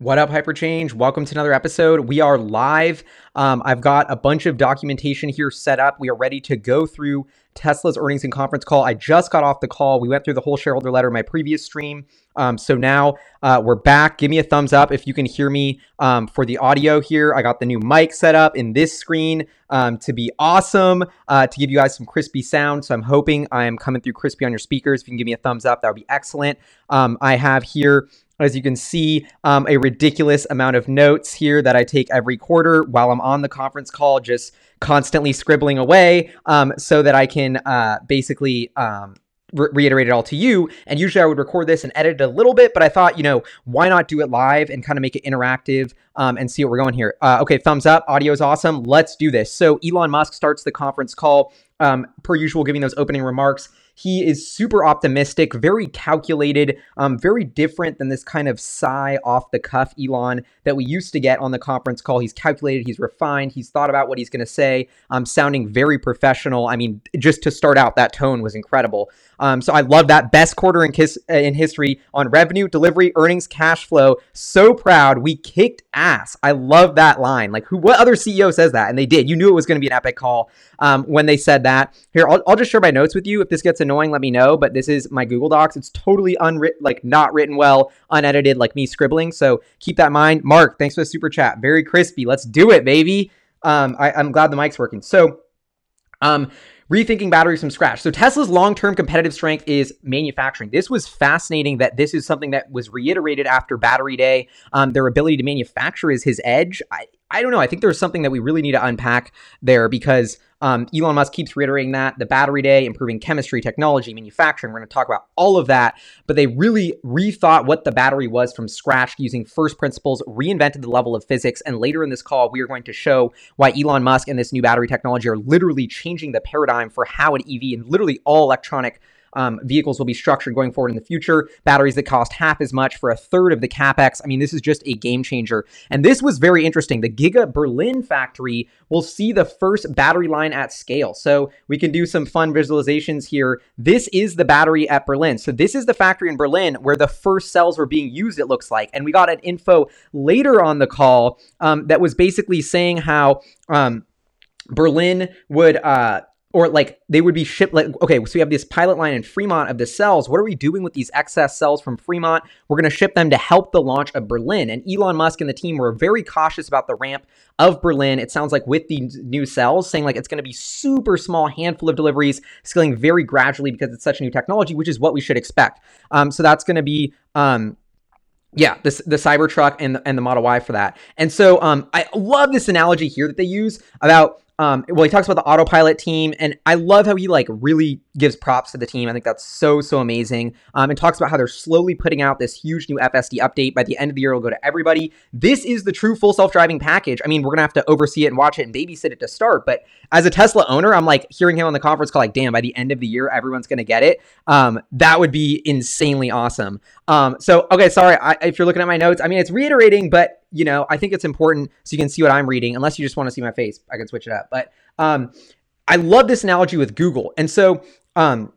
What up, Hyperchange? Welcome to another episode. We are live. Um, I've got a bunch of documentation here set up. We are ready to go through Tesla's earnings and conference call. I just got off the call. We went through the whole shareholder letter in my previous stream. Um, so now uh, we're back. Give me a thumbs up if you can hear me um, for the audio here. I got the new mic set up in this screen um, to be awesome, uh, to give you guys some crispy sound. So I'm hoping I am coming through crispy on your speakers. If you can give me a thumbs up, that would be excellent. Um, I have here as you can see, um, a ridiculous amount of notes here that I take every quarter while I'm on the conference call, just constantly scribbling away um, so that I can uh, basically um, re- reiterate it all to you. And usually I would record this and edit it a little bit, but I thought, you know, why not do it live and kind of make it interactive um, and see what we're going here. Uh, okay, thumbs up. Audio is awesome. Let's do this. So Elon Musk starts the conference call, um, per usual, giving those opening remarks. He is super optimistic, very calculated, um, very different than this kind of sigh off the cuff Elon that we used to get on the conference call. He's calculated, he's refined, he's thought about what he's going to say, um, sounding very professional. I mean, just to start out, that tone was incredible. Um, so I love that best quarter in, kiss, in history on revenue, delivery, earnings, cash flow. So proud. We kicked ass. I love that line. Like, who? What other CEO says that? And they did. You knew it was going to be an epic call um, when they said that. Here, I'll, I'll just share my notes with you. If this gets annoying, let me know. But this is my Google Docs. It's totally unwritten, like not written well, unedited, like me scribbling. So keep that in mind. Mark, thanks for the super chat. Very crispy. Let's do it, baby. Um, I, I'm glad the mic's working. So, um, rethinking batteries from scratch. So Tesla's long-term competitive strength is manufacturing. This was fascinating that this is something that was reiterated after Battery Day. Um, their ability to manufacture is his edge. I, I don't know. I think there's something that we really need to unpack there because um, Elon Musk keeps reiterating that the battery day, improving chemistry, technology, manufacturing. We're going to talk about all of that. But they really rethought what the battery was from scratch using first principles, reinvented the level of physics. And later in this call, we are going to show why Elon Musk and this new battery technology are literally changing the paradigm for how an EV and literally all electronic um, vehicles will be structured going forward in the future. Batteries that cost half as much for a third of the capex. I mean, this is just a game changer. And this was very interesting. The Giga Berlin factory will see the first battery line at scale. So we can do some fun visualizations here. This is the battery at Berlin. So this is the factory in Berlin where the first cells were being used, it looks like. And we got an info later on the call um, that was basically saying how. Um, Berlin would uh, or like they would be shipped like okay so we have this pilot line in fremont of the cells. What are we doing with these excess cells from fremont? We're going to ship them to help the launch of berlin. And elon musk and the team were very cautious about the ramp of berlin it sounds like with these new cells saying like it's going to be super small handful of deliveries scaling very gradually because it's such a new technology which is what we should expect. Um, so that's going to be um, yeah, the the Cybertruck and the, and the Model Y for that. And so um, I love this analogy here that they use about um, well, he talks about the autopilot team, and I love how he like really gives props to the team. I think that's so so amazing. Um, and talks about how they're slowly putting out this huge new FSD update. By the end of the year, it'll go to everybody. This is the true full self driving package. I mean, we're gonna have to oversee it and watch it and babysit it to start. But as a Tesla owner, I'm like hearing him on the conference call, like, damn, by the end of the year, everyone's gonna get it. Um, that would be insanely awesome. Um, so okay, sorry I, if you're looking at my notes. I mean, it's reiterating, but you know, I think it's important so you can see what I'm reading. Unless you just want to see my face, I can switch it up. But um, I love this analogy with Google, and so um,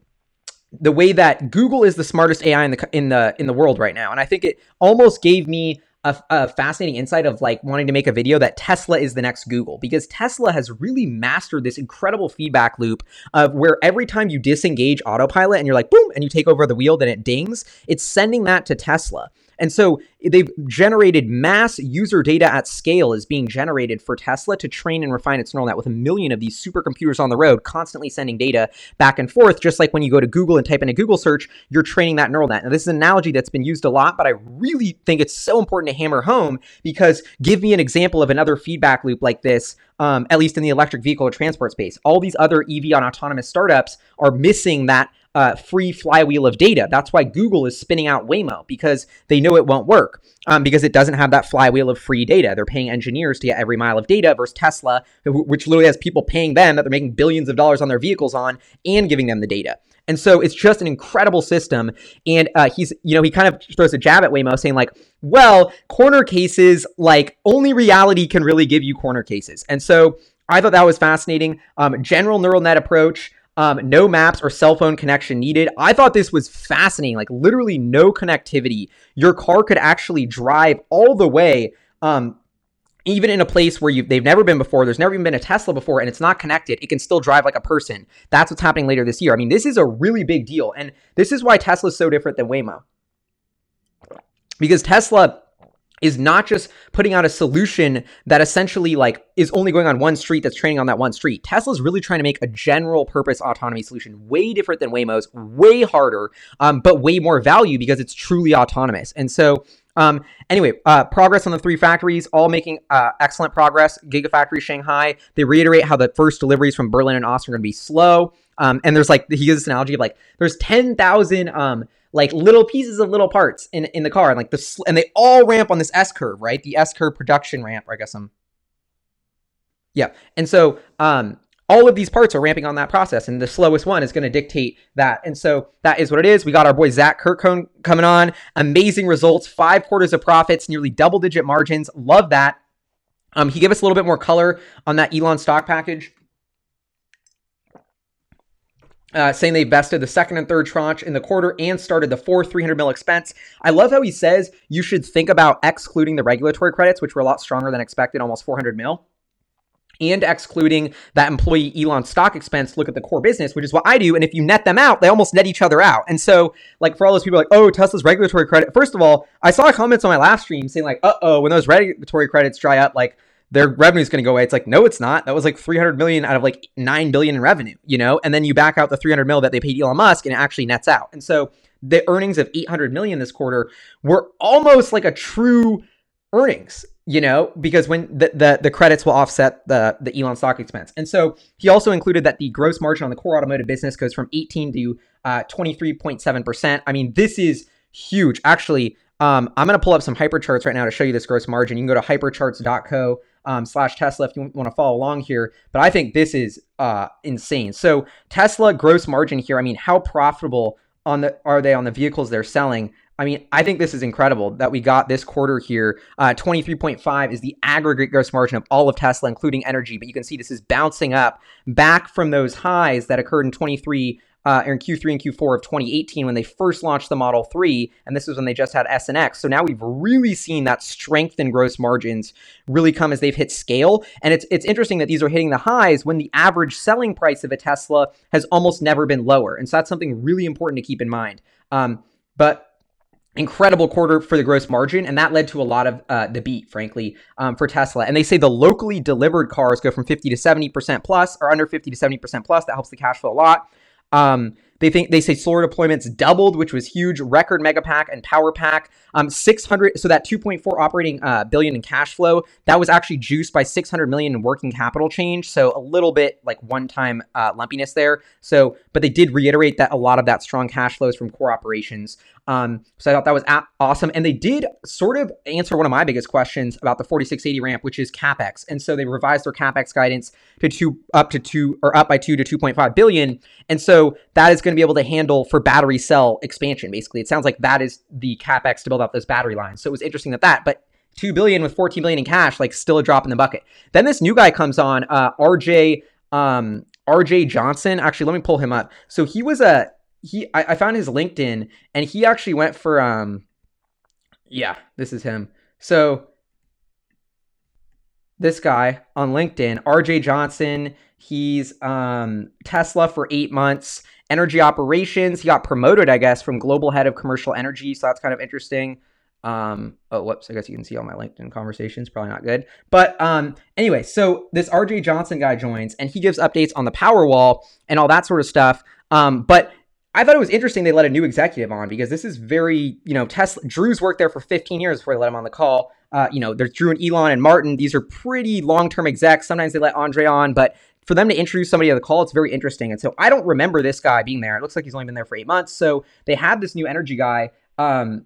the way that Google is the smartest AI in the in the in the world right now, and I think it almost gave me a, a, fascinating insight of like wanting to make a video that Tesla is the next Google because Tesla has really mastered this incredible feedback loop of where every time you disengage autopilot and you're like boom and you take over the wheel then it dings it's sending that to Tesla and so they've generated mass user data at scale is being generated for Tesla to train and refine its neural net with a million of these supercomputers on the road constantly sending data back and forth. Just like when you go to Google and type in a Google search, you're training that neural net. Now, this is an analogy that's been used a lot, but I really think it's so important to hammer home because give me an example of another feedback loop like this um, at least in the electric vehicle or transport space. All these other EV on autonomous startups are missing that uh, free flywheel of data. That's why Google is spinning out Waymo because they know it won't work um, because it doesn't have that flywheel of free data. They're paying engineers to get every mile of data versus Tesla, which literally has people paying them that they're making billions of dollars on their vehicles on and giving them the data. And so it's just an incredible system. And uh, he's, you know, he kind of throws a jab at Waymo saying, like, well, corner cases, like, only reality can really give you corner cases. And so I thought that was fascinating. Um, general neural net approach. Um, no maps or cell phone connection needed. I thought this was fascinating. Like literally no connectivity. Your car could actually drive all the way. Um, even in a place where you they've never been before, there's never even been a Tesla before, and it's not connected, it can still drive like a person. That's what's happening later this year. I mean, this is a really big deal, and this is why Tesla is so different than Waymo, because Tesla is not just putting out a solution that essentially like is only going on one street that's training on that one street. Tesla's really trying to make a general purpose autonomy solution way different than Waymo's, way harder, um, but way more value because it's truly autonomous. And so um, anyway, uh, progress on the three factories, all making uh, excellent progress. Gigafactory Shanghai, they reiterate how the first deliveries from Berlin and Austin are going to be slow. Um, and there's like, he gives this analogy of like, there's 10,000 um, like little pieces of little parts in, in the car. And like the, sl- and they all ramp on this S curve, right? The S curve production ramp, I guess I'm, yeah. And so, um, all of these parts are ramping on that process, and the slowest one is going to dictate that. And so that is what it is. We got our boy Zach Kirkhorn coming on. Amazing results, five quarters of profits, nearly double digit margins. Love that. Um, he gave us a little bit more color on that Elon stock package. Uh, saying they vested the second and third tranche in the quarter and started the fourth 300 mil expense. I love how he says you should think about excluding the regulatory credits, which were a lot stronger than expected, almost 400 mil and excluding that employee Elon stock expense, look at the core business, which is what I do. And if you net them out, they almost net each other out. And so, like, for all those people like, oh, Tesla's regulatory credit. First of all, I saw comments on my last stream saying, like, uh oh, when those regulatory credits dry up, like, their revenue is going to go away. It's like, no, it's not. That was like 300 million out of like 9 billion in revenue, you know? And then you back out the 300 mil that they paid Elon Musk and it actually nets out. And so the earnings of 800 million this quarter were almost like a true earnings you know, because when the, the, the credits will offset the the Elon stock expense. And so he also included that the gross margin on the core automotive business goes from 18 to uh, 23.7%. I mean, this is huge. Actually, um, I'm going to pull up some hypercharts right now to show you this gross margin. You can go to hypercharts.co um, slash Tesla if you want to follow along here. But I think this is uh, insane. So Tesla gross margin here. I mean, how profitable on the are they on the vehicles they're selling? I mean, I think this is incredible that we got this quarter here. Uh, 23.5 is the aggregate gross margin of all of Tesla, including energy. But you can see this is bouncing up back from those highs that occurred in 23 uh, in Q3 and Q4 of 2018 when they first launched the Model 3, and this was when they just had S and X. So now we've really seen that strength in gross margins really come as they've hit scale. And it's it's interesting that these are hitting the highs when the average selling price of a Tesla has almost never been lower. And so that's something really important to keep in mind. Um, but incredible quarter for the gross margin and that led to a lot of uh, the beat frankly um, for tesla and they say the locally delivered cars go from 50 to 70% plus or under 50 to 70% plus that helps the cash flow a lot um, they think they say solar deployments doubled, which was huge. Record Megapack and Power Pack, um, 600. So that 2.4 operating uh, billion in cash flow that was actually juiced by 600 million in working capital change. So a little bit like one-time uh, lumpiness there. So, but they did reiterate that a lot of that strong cash flows from core operations. Um, so I thought that was awesome. And they did sort of answer one of my biggest questions about the 4680 ramp, which is capex. And so they revised their capex guidance to two up to two or up by two to 2.5 billion. And so that is going to be able to handle for battery cell expansion. Basically, it sounds like that is the capex to build out those battery lines. So it was interesting that that, but 2 billion with 14 billion in cash, like still a drop in the bucket. Then this new guy comes on, uh, RJ, um, RJ Johnson. Actually, let me pull him up. So he was a he I, I found his LinkedIn and he actually went for um yeah, this is him. So this guy on LinkedIn, RJ Johnson, he's um Tesla for 8 months, energy operations. He got promoted, I guess, from global head of commercial energy, so that's kind of interesting. Um, oh, whoops, I guess you can see all my LinkedIn conversations. Probably not good. But um, anyway, so this RJ Johnson guy joins and he gives updates on the Powerwall and all that sort of stuff. Um, but I thought it was interesting they let a new executive on because this is very, you know, Tesla. Drew's worked there for 15 years before they let him on the call. Uh, you know, there's Drew and Elon and Martin. These are pretty long term execs. Sometimes they let Andre on, but for them to introduce somebody on the call, it's very interesting. And so I don't remember this guy being there. It looks like he's only been there for eight months. So they have this new energy guy. Um,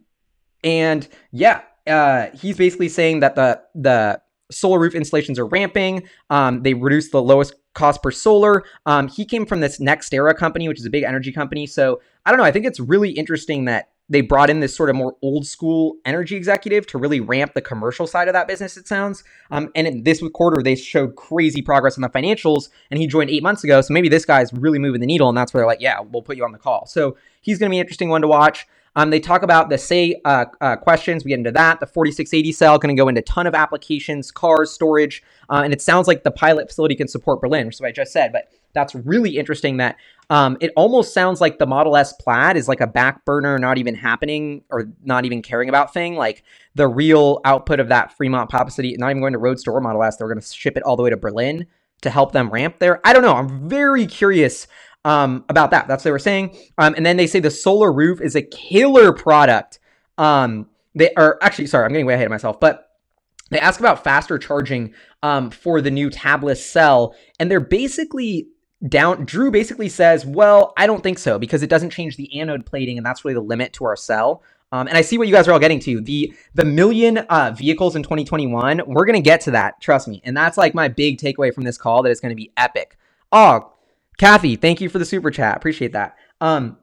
and yeah, uh, he's basically saying that the the solar roof installations are ramping. Um, they reduced the lowest cost per solar. Um, he came from this NextEra company, which is a big energy company. So I don't know. I think it's really interesting that they brought in this sort of more old school energy executive to really ramp the commercial side of that business. It sounds. Um, and in this quarter, they showed crazy progress on the financials, and he joined eight months ago. So maybe this guy's really moving the needle, and that's where they're like, yeah, we'll put you on the call. So he's going to be an interesting one to watch. Um, they talk about the say uh, uh, questions. We get into that. The 4680 cell going to go into a ton of applications, cars, storage, uh, and it sounds like the pilot facility can support Berlin, which is what I just said. But that's really interesting. That um, it almost sounds like the Model S Plaid is like a back burner, not even happening or not even caring about thing. Like the real output of that Fremont Papa City, not even going to Roadster or Model S. They're going to ship it all the way to Berlin to help them ramp there. I don't know. I'm very curious um, about that. That's what they were saying. Um, and then they say the solar roof is a killer product. Um, they are actually sorry, I'm getting way ahead of myself, but they ask about faster charging um, for the new tabless cell, and they're basically down. Drew basically says, "Well, I don't think so because it doesn't change the anode plating, and that's really the limit to our cell." Um, and I see what you guys are all getting to the the million uh, vehicles in 2021. We're gonna get to that, trust me. And that's like my big takeaway from this call that it's gonna be epic. Oh, Kathy, thank you for the super chat. Appreciate that. Um,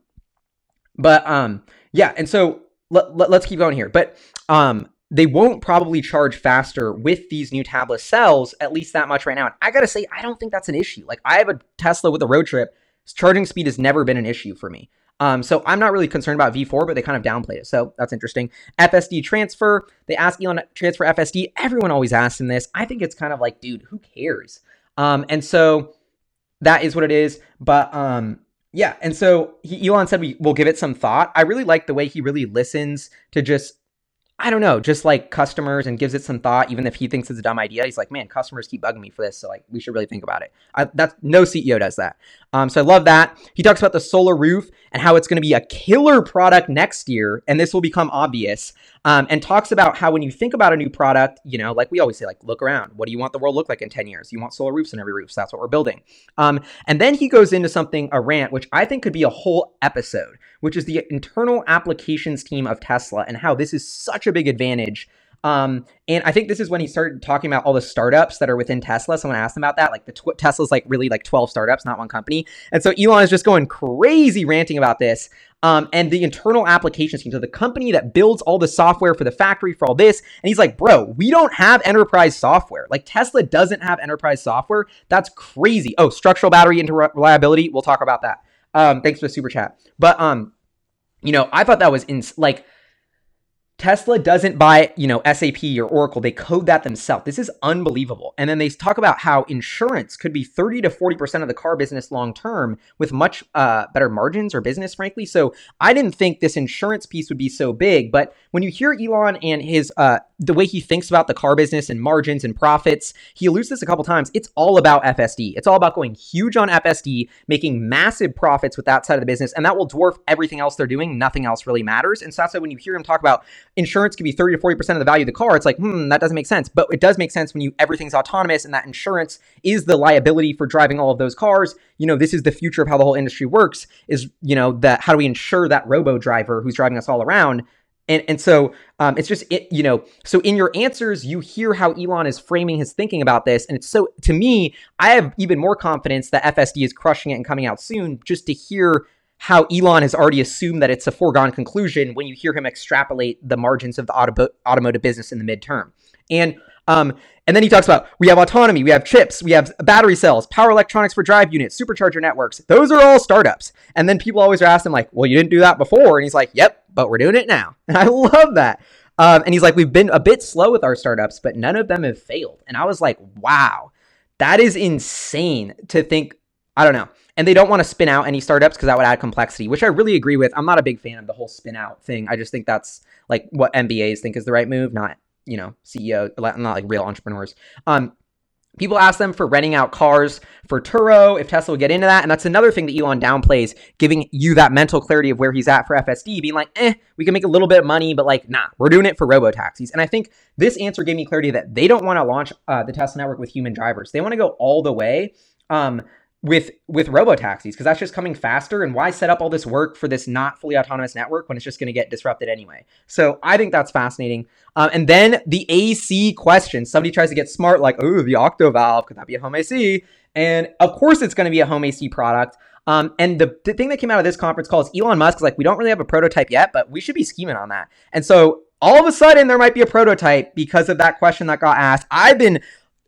but um, yeah, and so let, let, us keep going here. But um, they won't probably charge faster with these new tabless cells, at least that much right now. And I gotta say, I don't think that's an issue. Like I have a Tesla with a road trip. Charging speed has never been an issue for me. Um, so I'm not really concerned about V4, but they kind of downplayed it. So that's interesting. FSD transfer. They ask Elon transfer FSD. Everyone always asks in this. I think it's kind of like, dude, who cares? Um, and so that is what it is. But um, yeah, and so he, Elon said we will give it some thought. I really like the way he really listens to just I don't know, just like customers and gives it some thought, even if he thinks it's a dumb idea. He's like, man, customers keep bugging me for this, so like we should really think about it. I, that's no CEO does that. Um, so I love that. He talks about the solar roof and how it's going to be a killer product next year, and this will become obvious. Um, and talks about how when you think about a new product, you know, like we always say, like look around. What do you want the world look like in ten years? You want solar roofs in every roof. So that's what we're building. Um, and then he goes into something a rant, which I think could be a whole episode which is the internal applications team of Tesla and how this is such a big advantage. Um, and I think this is when he started talking about all the startups that are within Tesla. Someone asked him about that. Like the tw- Tesla's like really like 12 startups, not one company. And so Elon is just going crazy ranting about this. Um, and the internal applications team, so the company that builds all the software for the factory for all this. And he's like, bro, we don't have enterprise software. Like Tesla doesn't have enterprise software. That's crazy. Oh, structural battery into reliability. We'll talk about that. Um, thanks for the super chat. But um, you know, I thought that was in like Tesla doesn't buy, you know, SAP or Oracle. They code that themselves. This is unbelievable. And then they talk about how insurance could be 30 to 40% of the car business long term with much uh, better margins or business, frankly. So I didn't think this insurance piece would be so big. But when you hear Elon and his uh, the way he thinks about the car business and margins and profits, he alludes this a couple times. It's all about FSD. It's all about going huge on FSD, making massive profits with that side of the business, and that will dwarf everything else they're doing. Nothing else really matters. And so that's why when you hear him talk about insurance could be 30 to 40% of the value of the car, it's like, hmm, that doesn't make sense. But it does make sense when you everything's autonomous and that insurance is the liability for driving all of those cars. You know, this is the future of how the whole industry works, is, you know, that how do we insure that robo driver who's driving us all around? And, and so um, it's just it, you know so in your answers you hear how Elon is framing his thinking about this and it's so to me I have even more confidence that FSD is crushing it and coming out soon just to hear how Elon has already assumed that it's a foregone conclusion when you hear him extrapolate the margins of the auto- automotive business in the midterm. And um, and then he talks about we have autonomy, we have chips, we have battery cells, power electronics for drive units, supercharger networks. Those are all startups. And then people always are asking like, well, you didn't do that before, and he's like, yep, but we're doing it now. And I love that. Um, and he's like, we've been a bit slow with our startups, but none of them have failed. And I was like, wow, that is insane to think. I don't know and they don't want to spin out any startups because that would add complexity, which I really agree with. I'm not a big fan of the whole spin out thing. I just think that's like what MBAs think is the right move, not you know CEO, not like real entrepreneurs. Um, people ask them for renting out cars for Turo if Tesla will get into that, and that's another thing that Elon downplays, giving you that mental clarity of where he's at for FSD, being like, eh, we can make a little bit of money, but like, nah, we're doing it for robo taxis. And I think this answer gave me clarity that they don't want to launch uh, the Tesla network with human drivers. They want to go all the way. Um, with with robo taxis because that's just coming faster and why set up all this work for this not fully autonomous network when it's just going to get disrupted anyway so i think that's fascinating um, and then the ac question somebody tries to get smart like oh the octo valve could that be a home ac and of course it's going to be a home ac product Um, and the, the thing that came out of this conference call is Elon Musk is like, we don't really have a prototype yet, but we should be scheming on that. And so all of a sudden, there might be a prototype because of that question that got asked. I've been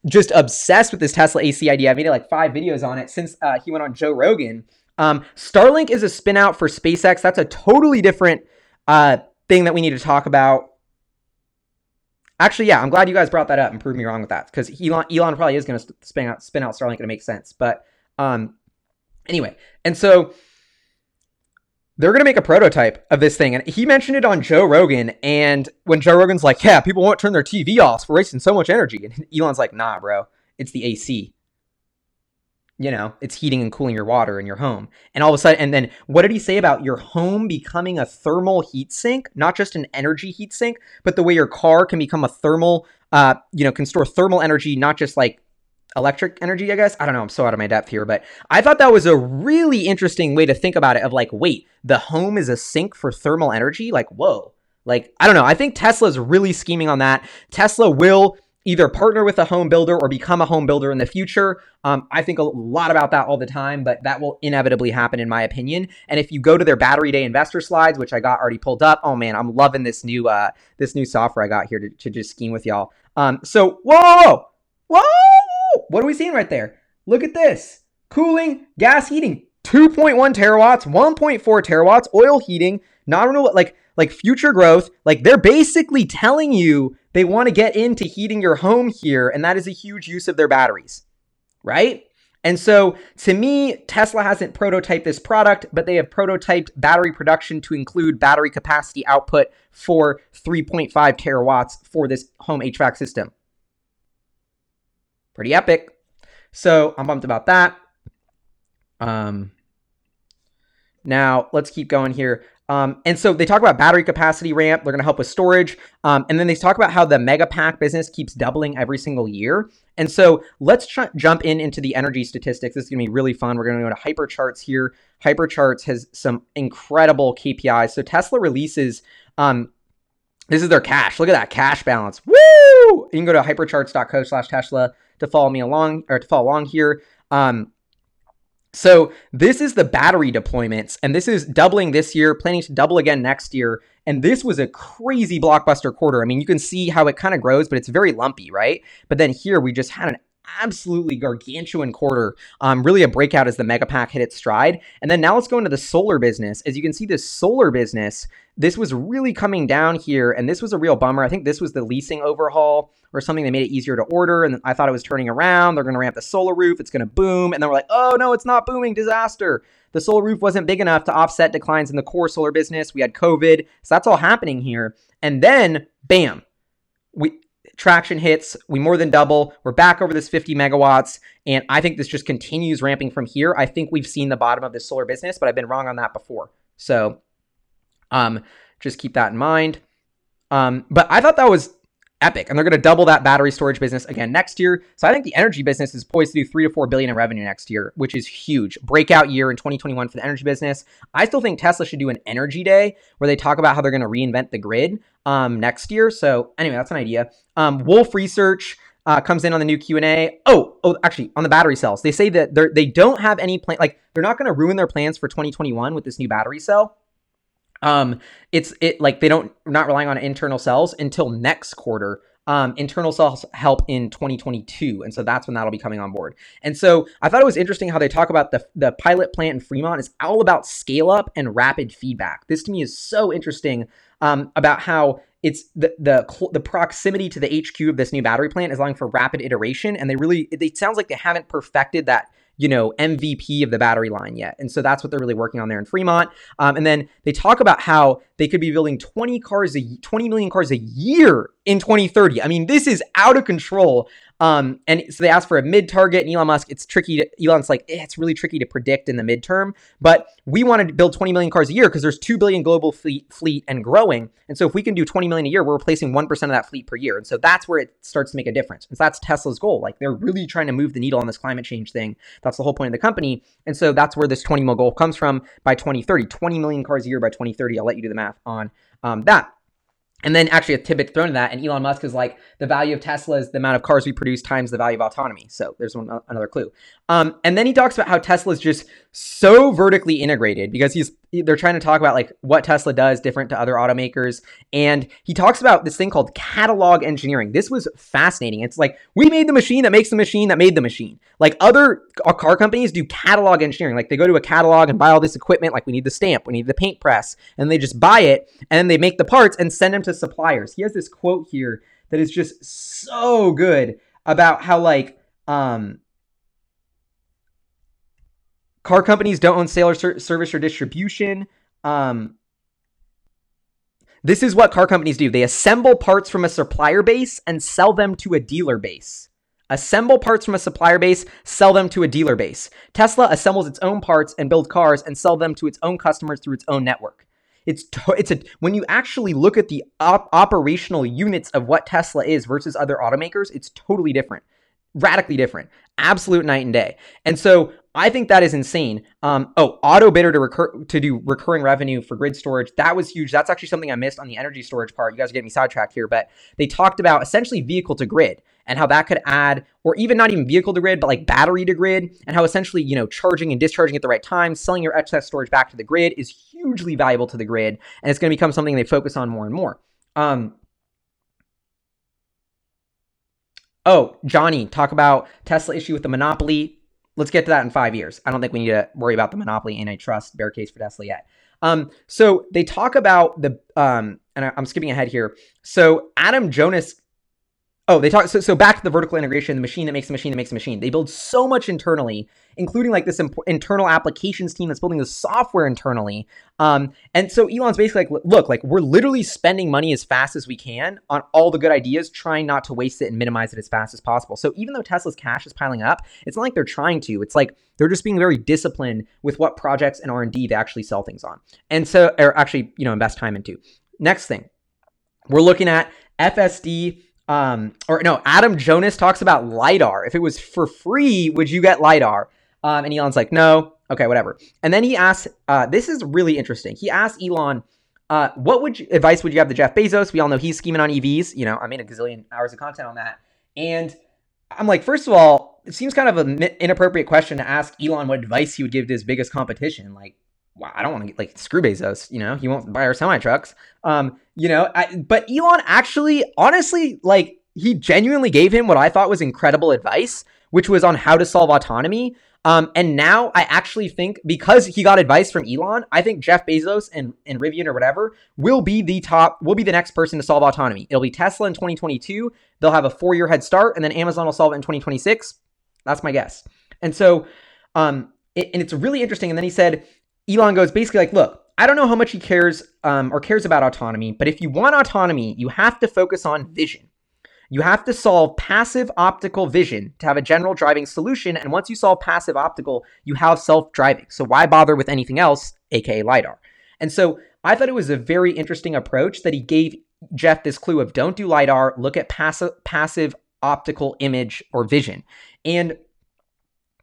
just obsessed with this Tesla AC idea. I made like five videos on it since uh, he went on Joe Rogan. Um, Starlink is a spin out for SpaceX. That's a totally different uh, thing that we need to talk about. Actually, yeah, I'm glad you guys brought that up and proved me wrong with that because Elon Elon probably is going to spin out spin out Starlink it makes sense. But um, anyway, and so they're going to make a prototype of this thing. And he mentioned it on Joe Rogan. And when Joe Rogan's like, yeah, people won't turn their TV off. We're wasting so much energy. And Elon's like, nah, bro, it's the AC you know, it's heating and cooling your water in your home. And all of a sudden, and then what did he say about your home becoming a thermal heat sink? Not just an energy heat sink, but the way your car can become a thermal, uh, you know, can store thermal energy, not just like electric energy, I guess. I don't know. I'm so out of my depth here, but I thought that was a really interesting way to think about it of like, wait, the home is a sink for thermal energy? Like, whoa. Like, I don't know. I think Tesla's really scheming on that. Tesla will either partner with a home builder or become a home builder in the future. Um, I think a lot about that all the time, but that will inevitably happen in my opinion. And if you go to their Battery Day investor slides, which I got already pulled up, oh man, I'm loving this new uh, this new software I got here to, to just scheme with y'all. Um, so whoa, whoa, what are we seeing right there? Look at this: cooling, gas heating, 2.1 terawatts, 1.4 terawatts, oil heating, not renewable, like like future growth. Like they're basically telling you they want to get into heating your home here, and that is a huge use of their batteries, right? And so to me, Tesla hasn't prototyped this product, but they have prototyped battery production to include battery capacity output for 3.5 terawatts for this home HVAC system. Pretty epic. So I'm pumped about that. Um, now let's keep going here. Um, and so they talk about battery capacity ramp. They're going to help with storage. Um, and then they talk about how the mega pack business keeps doubling every single year. And so let's jump in into the energy statistics. This is going to be really fun. We're going to go to Hypercharts here. Hypercharts has some incredible KPIs. So Tesla releases, um, this is their cash. Look at that cash balance. Woo! You can go to hypercharts.co slash Tesla to follow me along or to follow along here. Um, so this is the battery deployments, and this is doubling this year, planning to double again next year. And this was a crazy blockbuster quarter. I mean, you can see how it kind of grows, but it's very lumpy, right? But then here we just had an absolutely gargantuan quarter. Um, really a breakout as the Megapack hit its stride. And then now let's go into the solar business. As you can see, this solar business, this was really coming down here, and this was a real bummer. I think this was the leasing overhaul or something that made it easier to order, and I thought it was turning around. They're going to ramp the solar roof. It's going to boom. And then we're like, oh no, it's not booming. Disaster. The solar roof wasn't big enough to offset declines in the core solar business. We had COVID. So that's all happening here. And then, bam, we traction hits, we more than double. We're back over this 50 megawatts. And I think this just continues ramping from here. I think we've seen the bottom of this solar business, but I've been wrong on that before. So um, just keep that in mind. Um, but I thought that was epic and they're going to double that battery storage business again next year. So i think the energy business is poised to do three to four billion in revenue next year which is huge. Breakout year in 2021 for the energy business. I still think tesla should do an energy day where they talk about how they're going to reinvent the grid um, next year. So anyway that's an idea. Um, Wolfe Research uh, comes in on the new q&a oh oh actually on the battery cells. They say that they're they don't have any plan like they're not going to ruin their plans for 2021 with this new battery cell um, it's it like they don't not relying on internal cells until next quarter. Um, internal cells help in 2022, and so that's when that'll be coming on board. And so I thought it was interesting how they talk about the the pilot plant in Fremont is all about scale up and rapid feedback. This to me is so interesting um, about how it's the the the proximity to the HQ of this new battery plant is allowing for rapid iteration, and they really it, it sounds like they haven't perfected that you know, MVP of the battery line yet. And so that's what they're really working on there in Fremont. Um, and then they talk about how they could be building 20 cars, a, 20 million cars a year in 2030. I mean, this is out of control. Um, and so they asked for a mid target, and Elon Musk, it's tricky. To, Elon's like, eh, it's really tricky to predict in the midterm, but we wanted to build 20 million cars a year because there's 2 billion global fleet, fleet and growing. And so if we can do 20 million a year, we're replacing 1% of that fleet per year. And so that's where it starts to make a difference. And so that's Tesla's goal. Like they're really trying to move the needle on this climate change thing. That's the whole point of the company. And so that's where this 20 mil goal comes from by 2030, 20 million cars a year by 2030. I'll let you do the math on um, that. And then actually a tidbit thrown to that, and Elon Musk is like, the value of Tesla is the amount of cars we produce times the value of autonomy. So there's one, another clue. Um, and then he talks about how Tesla is just so vertically integrated because he's they're trying to talk about like what Tesla does different to other automakers and he talks about this thing called catalog engineering. This was fascinating. It's like we made the machine that makes the machine that made the machine. Like other car companies do catalog engineering. Like they go to a catalog and buy all this equipment like we need the stamp, we need the paint press and they just buy it and then they make the parts and send them to suppliers. He has this quote here that is just so good about how like um car companies don't own sale or ser- service or distribution. Um, this is what car companies do. They assemble parts from a supplier base and sell them to a dealer base. Assemble parts from a supplier base, sell them to a dealer base. Tesla assembles its own parts and builds cars and sell them to its own customers through its own network. It's to, it's a when you actually look at the op- operational units of what Tesla is versus other automakers, it's totally different radically different absolute night and day. And so i think that is insane. Um, oh Autobidder to recur to do recurring revenue for grid storage that was huge. That's actually something i missed on the energy storage part. You guys are getting me sidetracked here but they talked about essentially vehicle to grid and how that could add or even not even vehicle to grid but like battery to grid and how essentially you know charging and discharging at the right time selling your excess storage back to the grid is hugely valuable to the grid and it's going to become something they focus on more and more. Um, Oh, Johnny, talk about Tesla issue with the monopoly. Let's get to that in five years. I don't think we need to worry about the monopoly antitrust bear case for Tesla yet. Um, so they talk about the um, and I, I'm skipping ahead here. So Adam Jonas Oh, they talk. So, so back to the vertical integration, the machine that makes the machine that makes the machine. They build so much internally, including like this imp- internal applications team that's building the software internally. Um, and so Elon's basically like, look, like we're literally spending money as fast as we can on all the good ideas, trying not to waste it and minimize it as fast as possible. So even though Tesla's cash is piling up, it's not like they're trying to. It's like they're just being very disciplined with what projects and R and D they actually sell things on, and so or actually you know invest time into. Next thing, we're looking at FSD um, or no, Adam Jonas talks about LiDAR. If it was for free, would you get LiDAR? Um, and Elon's like, no. Okay, whatever. And then he asks, uh, this is really interesting. He asked Elon, uh, what would you, advice would you have to Jeff Bezos? We all know he's scheming on EVs. You know, I made a gazillion hours of content on that. And I'm like, first of all, it seems kind of an inappropriate question to ask Elon what advice he would give to his biggest competition. Like, wow, I don't want to get like screw Bezos, you know, he won't buy our semi trucks. Um, you know, I, but Elon actually, honestly, like he genuinely gave him what I thought was incredible advice, which was on how to solve autonomy. Um, and now I actually think because he got advice from Elon, I think Jeff Bezos and, and Rivian or whatever will be the top, will be the next person to solve autonomy. It'll be Tesla in 2022. They'll have a four year head start, and then Amazon will solve it in 2026. That's my guess. And so, um, it, and it's really interesting. And then he said, Elon goes basically like, look, I don't know how much he cares um, or cares about autonomy, but if you want autonomy, you have to focus on vision. You have to solve passive optical vision to have a general driving solution. And once you solve passive optical, you have self driving. So why bother with anything else, aka LiDAR? And so I thought it was a very interesting approach that he gave Jeff this clue of don't do LiDAR, look at passive, passive optical image or vision. And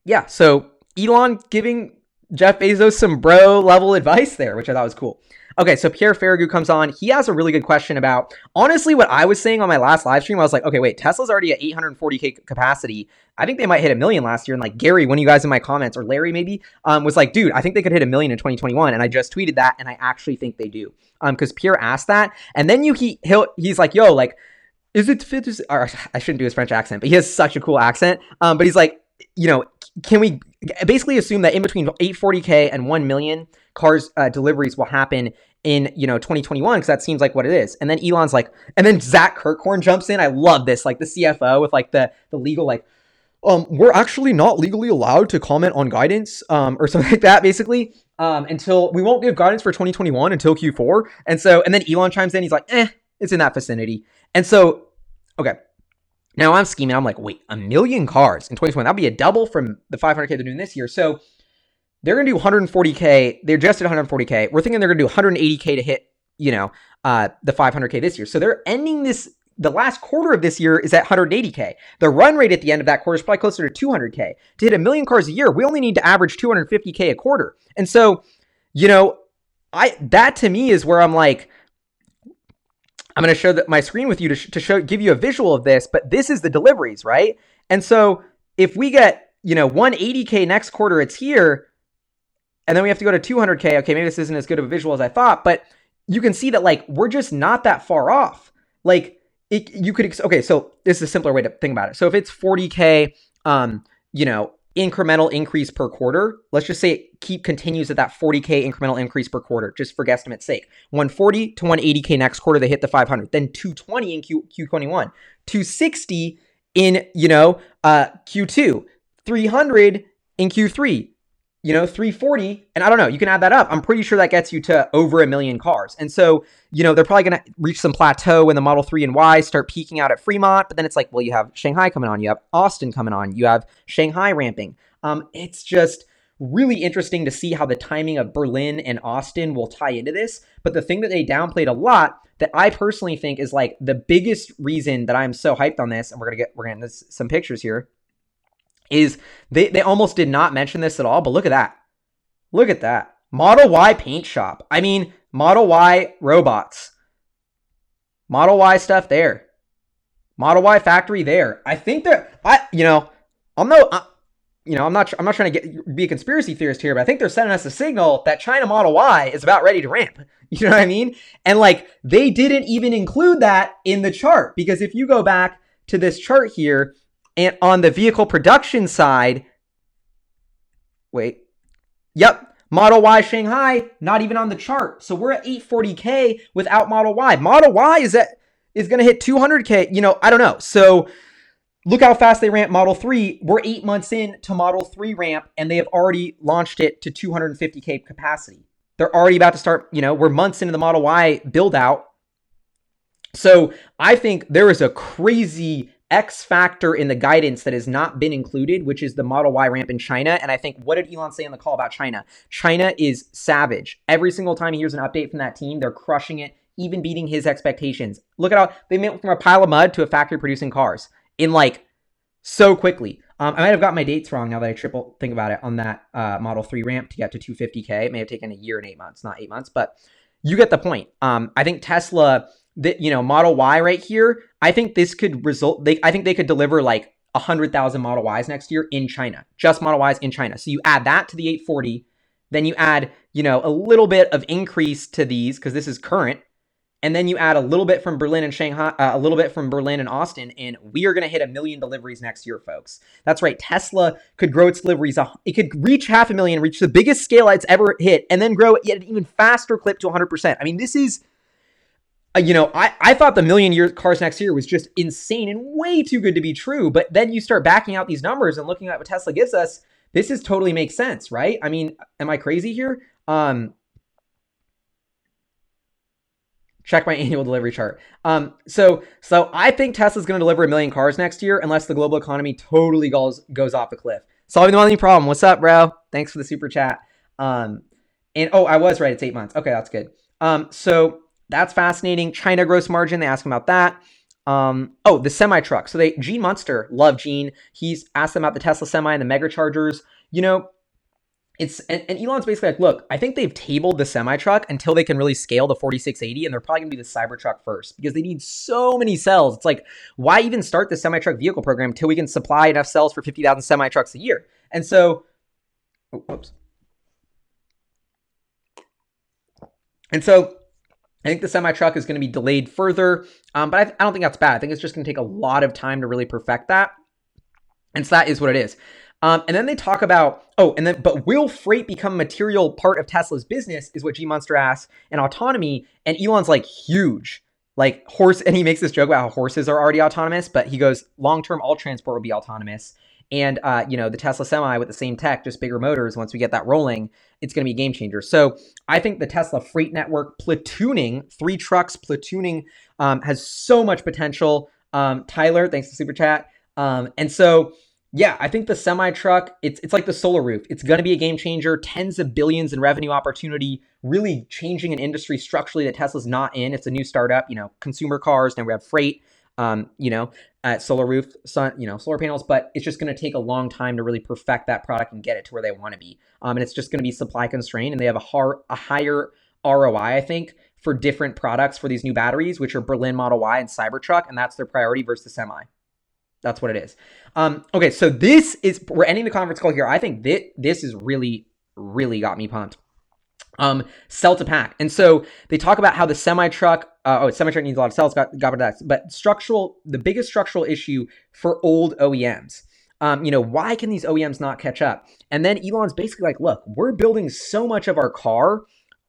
yeah, so Elon giving Jeff Bezos some bro level advice there, which I thought was cool. Okay, so Pierre Ferragu comes on. He has a really good question about honestly what I was saying on my last live stream. I was like, okay, wait, Tesla's already at 840k capacity. I think they might hit a million last year. And like Gary, one of you guys in my comments, or Larry maybe, um, was like, dude, I think they could hit a million in 2021. And I just tweeted that, and I actually think they do. Um, because Pierre asked that, and then you he he's like, yo, like, is it fit? Or I shouldn't do his French accent, but he has such a cool accent. Um, but he's like, you know, can we basically assume that in between 840k and 1 million cars uh, deliveries will happen in you know 2021 because that seems like what it is. And then elon's like and then zach kirkhorn jumps in. I love this like the cfo with like the the legal like um we're actually not legally allowed to comment on guidance um or something like that basically um until we won't give guidance for 2021 until q4 and so and then elon chimes in. He's like eh it's in that vicinity. And so okay now I'm scheming. I'm like, wait, a million cars in 2020. That'll be a double from the 500k they're doing this year. So they're gonna do 140k. They're just at 140k. We're thinking they're gonna do 180k to hit, you know, uh, the 500k this year. So they're ending this. The last quarter of this year is at 180k. The run rate at the end of that quarter is probably closer to 200k. To hit a million cars a year, we only need to average 250k a quarter. And so, you know, I that to me is where I'm like I'm going to show the, my screen with you to, sh- to show, give you a visual of this, but this is the deliveries, right? And so if we get, you know, 180K next quarter, it's here. and then we have to go to 200K. Okay, maybe this isn't as good of a visual as I thought, but you can see that like we're just not that far off. Like it, you could okay, so this is a simpler way to think about it. So if it's 40K, um, you know, incremental increase per quarter. Let's just say it keep continues at that 40k incremental increase per quarter, just for guesstimate's sake. 140 to 180k next quarter, they hit the 500. Then 220 in Q, Q21, 260 in you know uh, Q2, 300 in Q3, you know 340 and i don't know you can add that up. I'm pretty sure that gets you to over a million cars. And so you know they're probably going to reach some plateau when the model 3 and y start peaking out at fremont but then it's like well you have shanghai coming on you have austin coming on you have shanghai ramping. Um, it's just really interesting to see how the timing of berlin and austin will tie into this. But the thing that they downplayed a lot that i personally think is like the biggest reason that i'm so hyped on this and we're going to get we're going to some pictures here is they, they almost did not mention this at all, but look at that. Look at that. Model Y paint shop. I mean, Model Y robots. Model Y stuff there. Model Y factory there. I think that I, you know, I'm no, I, you know, I'm not, I'm not trying to get be a conspiracy theorist here, but I think they're sending us a signal that China Model Y is about ready to ramp. You know what I mean? And like they didn't even include that in the chart because if you go back to this chart here, and on the vehicle production side, wait, yep, Model Y Shanghai, not even on the chart. So we're at 840K without Model Y. Model Y is is going to hit 200K. You know, I don't know. So look how fast they ramp Model 3. We're eight months in to Model 3 ramp, and they have already launched it to 250K capacity. They're already about to start, you know, we're months into the Model Y build out. So I think there is a crazy X factor in the guidance that has not been included, which is the Model Y ramp in China. And I think, what did Elon say on the call about China? China is savage. Every single time he hears an update from that team, they're crushing it, even beating his expectations. Look at how they went from a pile of mud to a factory producing cars in like so quickly. Um, I might have got my dates wrong now that I triple think about it on that uh, Model 3 ramp to get to 250K. It may have taken a year and eight months, not eight months, but you get the point. Um, I think Tesla that you know Model Y right here, I think this could result. They I think they could deliver like hundred thousand Model Ys next year in China, just Model Ys in China. So you add that to the 840, then you add you know a little bit of increase to these because this is current, and then you add a little bit from Berlin and Shanghai, uh, a little bit from Berlin and Austin, and we are going to hit a million deliveries next year, folks. That's right. Tesla could grow its deliveries. It could reach half a million, reach the biggest scale it's ever hit, and then grow at an even faster clip to 100%. I mean, this is you know, I, I thought the million year cars next year was just insane and way too good to be true. But then you start backing out these numbers and looking at what Tesla gives us. This is totally makes sense, right? I mean, am I crazy here? Um, check my annual delivery chart. Um, so so I think Tesla's going to deliver a million cars next year unless the global economy totally goes goes off a cliff. Solving the money problem. What's up, bro? Thanks for the super chat. Um, and oh, I was right. It's eight months. Okay, that's good. Um, so that's fascinating. China gross margin, they ask him about that. Um, oh, the semi truck. So they Gene Munster, love Gene. He's asked them about the Tesla semi and the mega chargers. You know, it's and, and, Elon's basically like, look, I think they've tabled the semi truck until they can really scale the 4680, and they're probably gonna be the Cybertruck first because they need so many cells. It's like, why even start the semi truck vehicle program until we can supply enough cells for 50,000 semi trucks a year? And so, oh, whoops. And so I think the semi truck is going to be delayed further, um, but I, I, don't think that's bad. I think it's just going to take a lot of time to really perfect that. And so that is what it is. Um, and then they talk about, oh, and then, but will freight become material part of Tesla's business? Is what Gene Munster asks, and autonomy. And Elon's like, huge. Like horse, and he makes this joke about how horses are already autonomous, but he goes, long term, all transport will be autonomous and uh, you know the Tesla Semi with the same tech, just bigger motors. Once we get that rolling, it's going to be a game changer. So I think the Tesla freight network platooning, three trucks platooning, um, has so much potential. Um, Tyler, thanks to super chat. Um, and so yeah, I think the semi truck, it's it's like the solar roof. It's going to be a game changer, tens of billions in revenue opportunity, really changing an industry structurally that Tesla's not in. It's a new startup, you know, consumer cars. Now we have freight um, you know, solar roof, sun, you know, solar panels, but it's just going to take a long time to really perfect that product and get it to where they want to be. Um, and it's just going to be supply constrained, and they have a, har- a higher ROI, I think, for different products for these new batteries, which are Berlin Model Y and Cybertruck, and that's their priority versus the Semi. That's what it is. Um, okay, so this is we're ending the conference call here. I think that this is really really got me pumped. Um, cell to pack, and so they talk about how the semi truck, uh, oh, truck needs a lot of cells. Got got that, but structural, the biggest structural issue for old OEMs. Um, you know, why can these OEMs not catch up? And then Elon's basically like, look, we're building so much of our car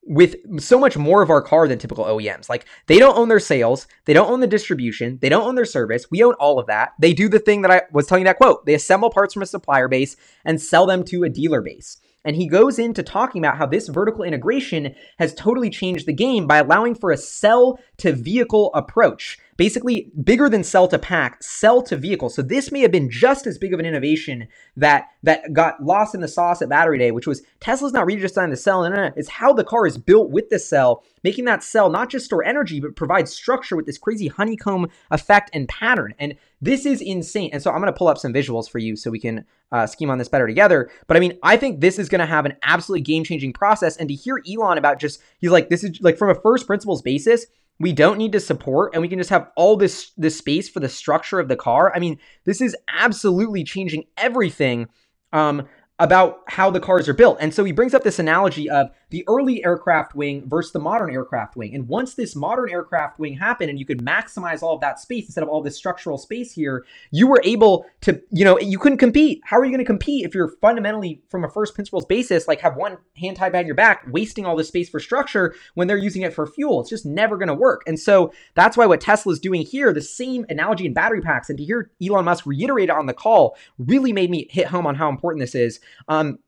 with so much more of our car than typical OEMs. Like they don't own their sales, they don't own the distribution, they don't own their service. We own all of that. They do the thing that I was telling you that quote. They assemble parts from a supplier base and sell them to a dealer base. And he goes into talking about how this vertical integration has totally changed the game by allowing for a cell to vehicle approach basically bigger than cell to pack, cell to vehicle. So this may have been just as big of an innovation that that got lost in the sauce at Battery Day, which was Tesla's not really redesigning the cell, no, no, it's how the car is built with the cell, making that cell not just store energy but provide structure with this crazy honeycomb effect and pattern. And this is insane. And so I'm going to pull up some visuals for you so we can uh, scheme on this better together. But I mean, I think this is going to have an absolutely game changing process. And to hear Elon about just, he's like, this is like from a first principles basis, we don't need to support and we can just have all this this space for the structure of the car i mean this is absolutely changing everything um, about how the cars are built. And so he brings up this analogy of the early aircraft wing versus the modern aircraft wing. And once this modern aircraft wing happened and you could maximize all of that space instead of all this structural space here, you were able to, you know, you couldn't compete. How are you going to compete if you're fundamentally from a first principles basis, like have one hand tied behind your back, wasting all this space for structure when they're using it for fuel? It's just never going to work. And so that's why what Tesla's doing here, the same analogy in battery packs, and to hear Elon Musk reiterate it on the call really made me hit home on how important this is. Um,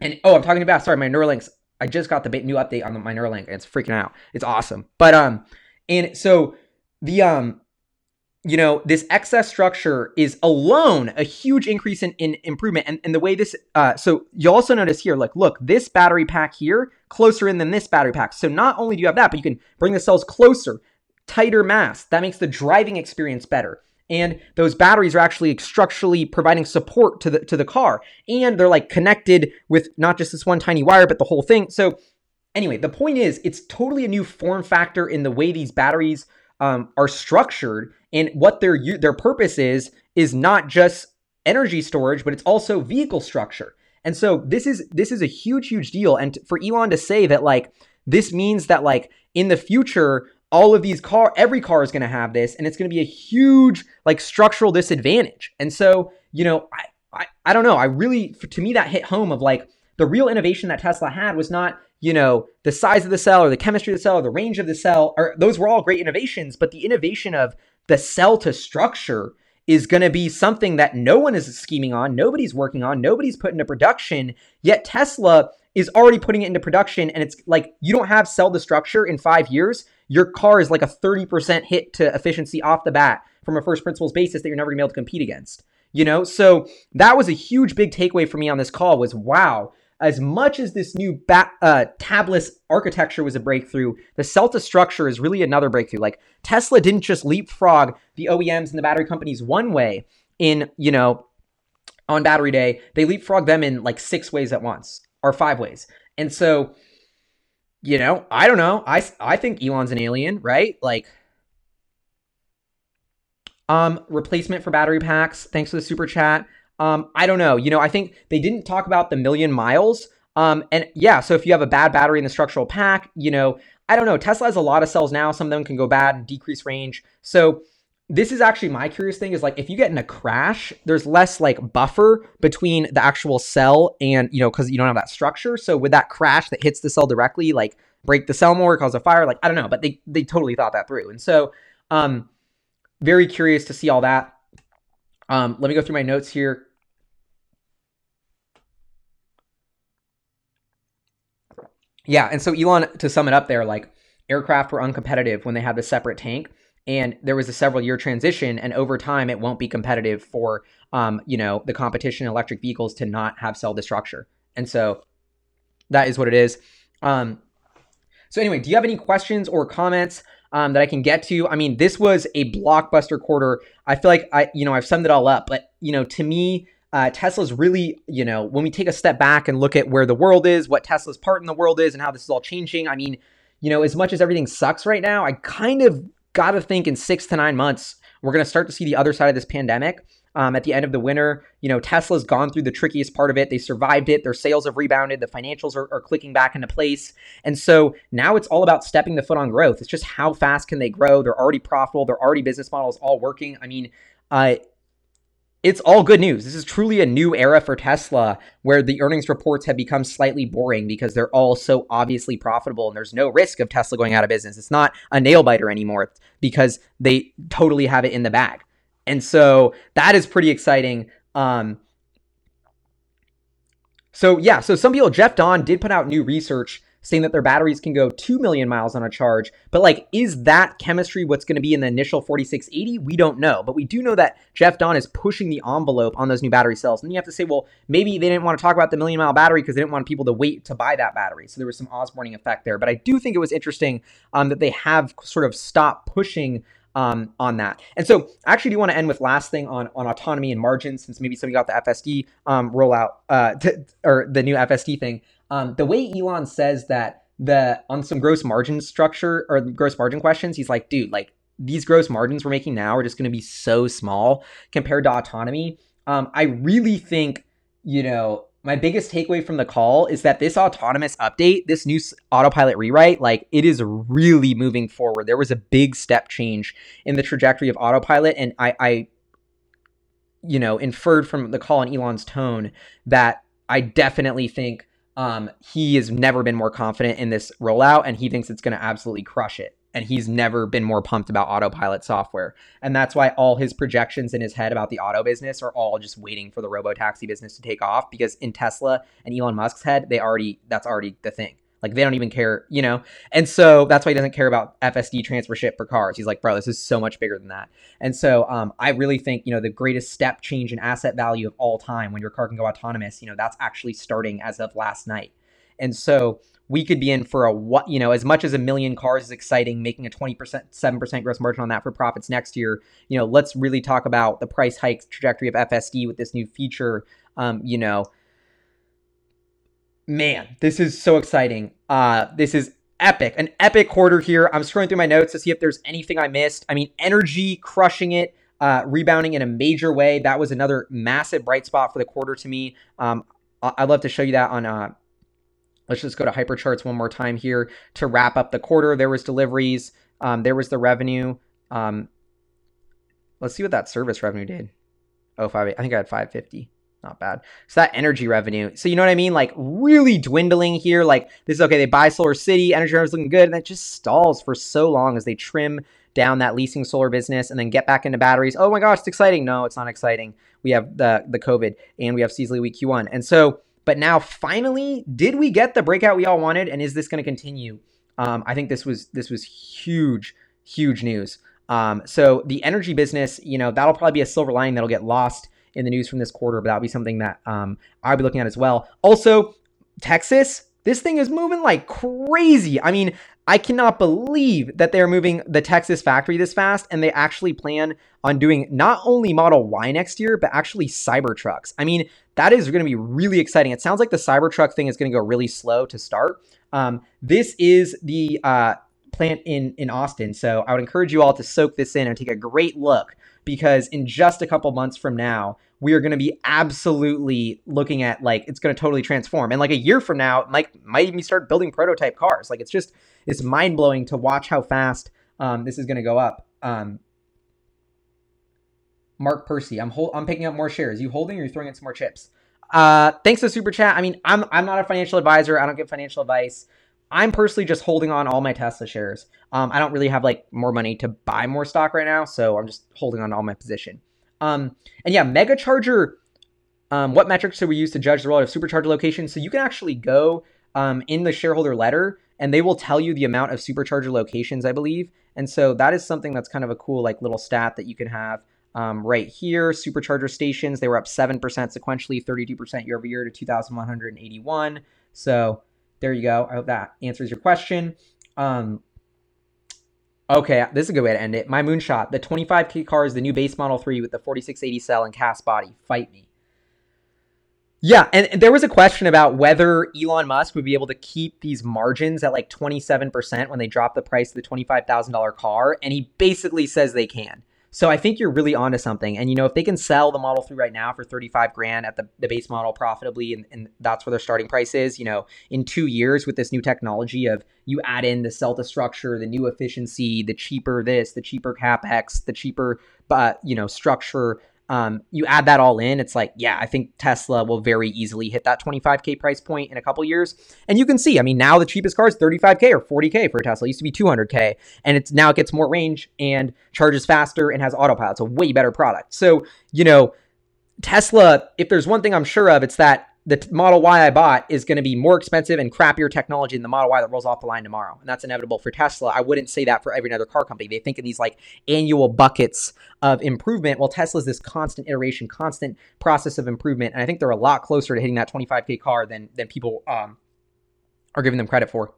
and oh, I'm talking about sorry, my Neuralinks. I just got the new update on the, my Neuralink. It's freaking out. It's awesome. But um, and so the um, you know, this excess structure is alone a huge increase in, in improvement. And, and the way this, uh, so you also notice here, like, look, this battery pack here, closer in than this battery pack. So not only do you have that, but you can bring the cells closer, tighter mass. That makes the driving experience better and those batteries are actually structurally providing support to the to the car. And they're like connected with not just this one tiny wire but the whole thing. So anyway the point is it's totally a new form factor in the way these batteries um, are structured. And what their their purpose is is not just energy storage but it's also vehicle structure. And so this is this is a huge huge deal. And for Elon to say that like this means that like in the future all of these car every car is going to have this and it's going to be a huge like structural disadvantage. And so you know I, I i don't know. I really to me that hit home of like the real innovation that tesla had was not you know the size of the cell or the chemistry of the cell or the range of the cell or those were all great innovations but the innovation of the cell to structure is going to be something that no one is scheming on nobody's working on nobody's put into production yet tesla is already putting it into production and it's like you don't have cell to structure in five years your car is like a 30% hit to efficiency off the bat from a first principles basis that you're never gonna be able to compete against. You know, so that was a huge big takeaway for me on this call was wow, as much as this new uh, tabless architecture was a breakthrough, the cell to structure is really another breakthrough. Like Tesla didn't just leapfrog the OEMs and the battery companies one way in, you know, on battery day, they leapfrog them in like six ways at once or five ways. And so you know, I don't know. I I think Elon's an alien, right? Like um replacement for battery packs. Thanks for the super chat. Um I don't know. You know, I think they didn't talk about the million miles. Um and yeah, so if you have a bad battery in the structural pack, you know, I don't know. Tesla has a lot of cells now. Some of them can go bad and decrease range. So this is actually my curious thing is like if you get in a crash there's less like buffer between the actual cell and you know because you don't have that structure. So with that crash that hits the cell directly like break the cell more cause a fire like i don't know but they they totally thought that through. And so um very curious to see all that. Um let me go through my notes here. Yeah and so elon to sum it up there like aircraft were uncompetitive when they had the separate tank and there was a several year transition and over time it won't be competitive for um, you know the competition in electric vehicles to not have cell structure and so that is what it is. Um, so anyway do you have any questions or comments um, that i can get to? I mean this was a blockbuster quarter. I feel like i you know i've summed it all up but you know to me uh, Tesla's really, you know, when we take a step back and look at where the world is, what Tesla's part in the world is, and how this is all changing. I mean, you know, as much as everything sucks right now, I kind of got to think in six to nine months, we're going to start to see the other side of this pandemic. um, at the end of the winter. You know, Tesla's gone through the trickiest part of it. They survived it. Their sales have rebounded. The financials are, are clicking back into place. And so now it's all about stepping the foot on growth. It's just how fast can they grow? They're already profitable. Their already business model is all working. I mean, uh, it's all good news. This is truly a new era for Tesla where the earnings reports have become slightly boring because they're all so obviously profitable and there's no risk of Tesla going out of business. It's not a nail biter anymore because they totally have it in the bag. And so that is pretty exciting. Um, so yeah, so some people, Jeff Dahn did put out new research saying that their batteries can go 2 million miles on a charge. But like, is that chemistry what's going to be in the initial 4680? We don't know. But we do know that Jeff Dahn is pushing the envelope on those new battery cells. And you have to say, well, maybe they didn't want to talk about the million mile battery because they didn't want people to wait to buy that battery. So there was some Osborning effect there. But I do think it was interesting um, that they have sort of stopped pushing um, on that. And so I actually do want to end with last thing on, on autonomy and margins, since maybe somebody got the FSD um, rollout uh, to, or the new FSD thing. Um, the way Elon says that the on some gross margin structure or gross margin questions, he's like, dude, like these gross margins we're making now are just going to be so small compared to autonomy. Um, I really think, you know, my biggest takeaway from the call is that this autonomous update, this new autopilot rewrite, like it is really moving forward. There was a big step change in the trajectory of autopilot, and I, I you know, inferred from the call and Elon's tone that I definitely think um, he has never been more confident in this rollout, and he thinks it's going to absolutely crush it. And he's never been more pumped about autopilot software. And that's why all his projections in his head about the auto business are all just waiting for the robo taxi business to take off because in Tesla and Elon Musk's head, they already that's already the thing. Like they don't even care, you know? And so that's why he doesn't care about FSD transfership for cars. He's like, bro, this is so much bigger than that. And so um, I really think, you know, the greatest step change in asset value of all time when your car can go autonomous, you know, that's actually starting as of last night. And so we could be in for a what you know as much as a million cars is exciting making a 20% 7% gross margin on that for profits next year you know let's really talk about the price hike trajectory of fsd with this new feature um, you know man, this is so exciting. Uh, this is epic, an epic quarter here. I'm scrolling through my notes to see if there's anything I missed. I mean, energy crushing it, uh, rebounding in a major way. That was another massive bright spot for the quarter to me. Um, I'd love to show you that on. Uh, let's just go to hypercharts one more time here to wrap up the quarter. There was deliveries. Um, there was the revenue. Um, let's see what that service revenue did. Oh, five. I think I had 550 not bad. So that energy revenue. So you know what I mean? Like really dwindling here. Like this is okay. They buy Solar City, energy is looking good, and it just stalls for so long as they trim down that leasing solar business and then get back into batteries. Oh my gosh, it's exciting. No, it's not exciting. We have the the COVID and we have seasonally weak Q1. And so, but now finally, did we get the breakout we all wanted? And is this going to continue? Um, I think this was this was huge, huge news. Um, so the energy business, you know, that'll probably be a silver lining that'll get lost in the news from this quarter, but that'll be something that um, I'll be looking at as well. Also, Texas, this thing is moving like crazy. I mean, I cannot believe that they're moving the Texas factory this fast and they actually plan on doing not only Model Y next year, but actually Cybertrucks. I mean, that is going to be really exciting. It sounds like the Cybertruck thing is going to go really slow to start. Um, this is the uh, plant in in Austin, so I would encourage you all to soak this in and take a great look because in just a couple months from now, we are going to be absolutely looking at like it's going to totally transform. And like a year from now, like might even start building prototype cars. Like it's just it's mind blowing to watch how fast um, this is going to go up. Um, Mark Percy, I'm hold, I'm picking up more shares. You holding or you throwing in some more chips? Uh, thanks to super chat. I mean, I'm I'm not a financial advisor. I don't give financial advice. I'm personally just holding on all my Tesla shares. Um, I don't really have like more money to buy more stock right now, so I'm just holding on to all my position. Um, and yeah, Mega Charger. Um, what metrics do we use to judge the relative supercharger location? So you can actually go um, in the shareholder letter, and they will tell you the amount of supercharger locations, I believe. And so that is something that's kind of a cool like little stat that you can have. Um, right here, supercharger stations, they were up 7% sequentially, 32% year over year to 2,181. So there you go. I hope that answers your question. Um, okay, this is a good way to end it. My moonshot, the 25K car is the new base Model 3 with the 4680 cell and cast body. Fight me. Yeah, and there was a question about whether Elon Musk would be able to keep these margins at like 27% when they drop the price of the $25,000 car, and he basically says they can. So I think you're really onto something. And you know, if they can sell the Model 3 right now for 35 grand at the, the base model profitably, and, and that's where their starting price is, you know, in two years with this new technology of you add in the cell to structure, the new efficiency, the cheaper this, the cheaper capex, the cheaper, uh, you know, structure um, you add that all in, it's like, yeah, I think Tesla will very easily hit that 25K price point in a couple years. And you can see, I mean, now the cheapest car is 35K or 40K for a Tesla. It used to be 200K. And it's now it gets more range and charges faster and has autopilot. It's a way better product. So, you know, Tesla, if there's one thing I'm sure of, it's that the Model Y I bought is going to be more expensive and crappier technology than the Model Y that rolls off the line tomorrow. And that's inevitable for Tesla. I wouldn't say that for every other car company. They think in these like annual buckets of improvement. Well, Tesla's this constant iteration, constant process of improvement. And I think they're a lot closer to hitting that 25K car than, than people um, are giving them credit for.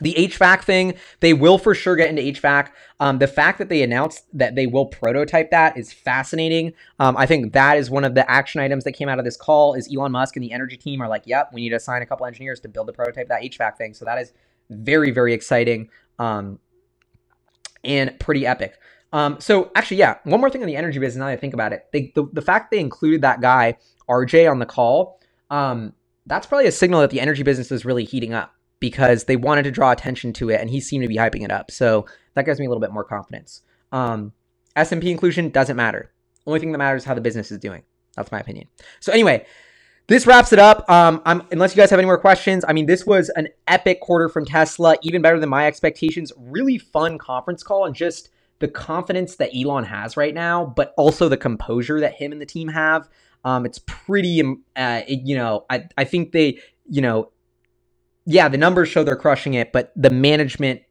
The HVAC thing, they will for sure get into HVAC. Um, the fact that they announced that they will prototype that is fascinating. Um, I think that is one of the action items that came out of this call. Is Elon Musk and the energy team are like, "Yep, we need to assign a couple engineers to build the prototype of that HVAC thing." So that is very very exciting um, and pretty epic. Um, so actually, yeah, one more thing on the energy business. Now that I think about it, they, the the fact they included that guy RJ on the call, um, that's probably a signal that the energy business is really heating up because they wanted to draw attention to it and he seemed to be hyping it up. So that gives me a little bit more confidence. Um, S&P inclusion doesn't matter. Only thing that matters is how the business is doing. That's my opinion. So anyway, this wraps it up. Um, I'm, unless you guys have any more questions, I mean, this was an epic quarter from Tesla, even better than my expectations. Really fun conference call and just the confidence that Elon has right now, but also the composure that him and the team have. Um, it's pretty, um, uh, it, you know, I, I think they, you know, yeah, the numbers show they're crushing it, but the management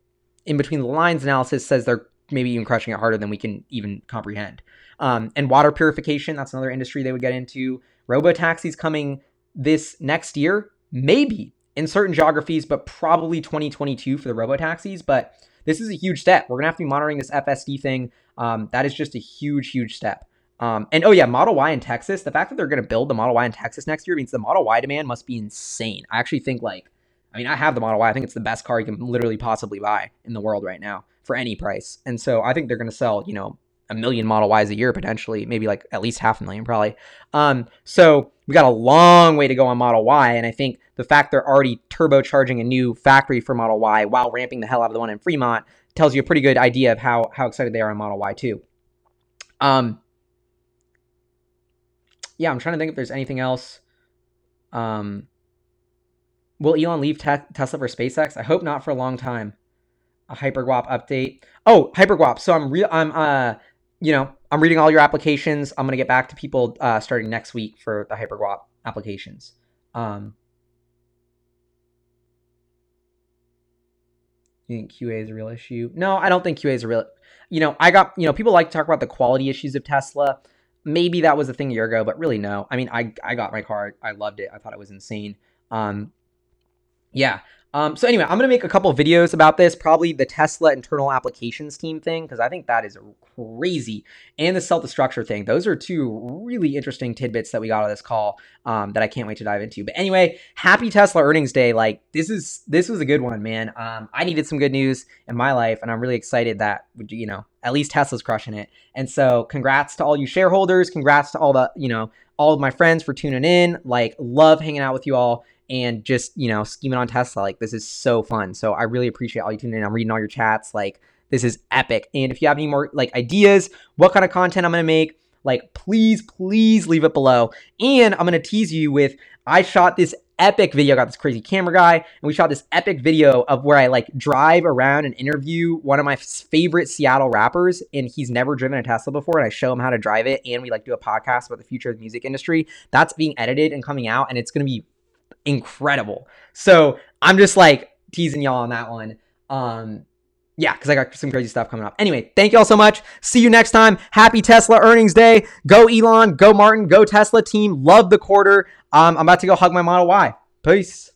in between the lines analysis says they're maybe even crushing it harder than we can even comprehend. Um, and water purification, that's another industry they would get into. Robo taxis coming this next year, maybe in certain geographies, but probably 2022 for the robo taxis. But this is a huge step. We're gonna have to be monitoring this FSD thing. Um, that is just a huge, huge step. Um, and oh yeah, Model Y in Texas. The fact that they're gonna build the Model Y in Texas next year means the Model Y demand must be insane. I actually think like I mean, I have the Model Y. I think it's the best car you can literally possibly buy in the world right now for any price. And so I think they're going to sell, you know, a million Model Ys a year potentially, maybe like at least half a million probably. Um, so we got a long way to go on Model Y, and I think the fact they're already turbocharging a new factory for Model Y while ramping the hell out of the one in Fremont tells you a pretty good idea of how how excited they are on Model Y too. Um, yeah, I'm trying to think if there's anything else. Um, Will Elon leave te- Tesla for SpaceX? I hope not for a long time. A Hyperguap update. Oh, Hyperguap. So I'm real. I'm uh, you know, I'm reading all your applications. I'm gonna get back to people uh, starting next week for the Hyperguap applications. Um, you think QA is a real issue? No, I don't think QA is a real. You know, I got you know people like to talk about the quality issues of Tesla. Maybe that was a thing a year ago, but really no. I mean, I I got my car. I loved it. I thought it was insane. Um, yeah. Um, so anyway, I'm gonna make a couple videos about this, probably the Tesla internal applications team thing, because I think that is crazy, and the cell to structure thing. Those are two really interesting tidbits that we got on this call um, that I can't wait to dive into. But anyway, happy Tesla earnings day! Like this is this was a good one, man. Um, I needed some good news in my life, and I'm really excited that you know at least Tesla's crushing it. And so, congrats to all you shareholders. Congrats to all the you know all of my friends for tuning in. Like, love hanging out with you all and just you know scheming on Tesla. Like this is so fun. So I really appreciate all you tuning in. I'm reading all your chats. Like this is epic. And if you have any more like ideas, what kind of content I'm gonna make, like please, please leave it below. And I'm gonna tease you with I shot this epic video. I got this crazy camera guy, and we shot this epic video of where I like drive around and interview one of my favorite Seattle rappers, and he's never driven a Tesla before, and I show him how to drive it, and we like do a podcast about the future of the music industry. That's being edited and coming out, and it's gonna be incredible. So I'm just like teasing y'all on that one. Um, yeah, because I got some crazy stuff coming up. Anyway, thank you all so much. See you next time. Happy Tesla earnings day. Go Elon, go Martin, go Tesla team. Love the quarter. Um, I'm about to go hug my Model Y. Peace.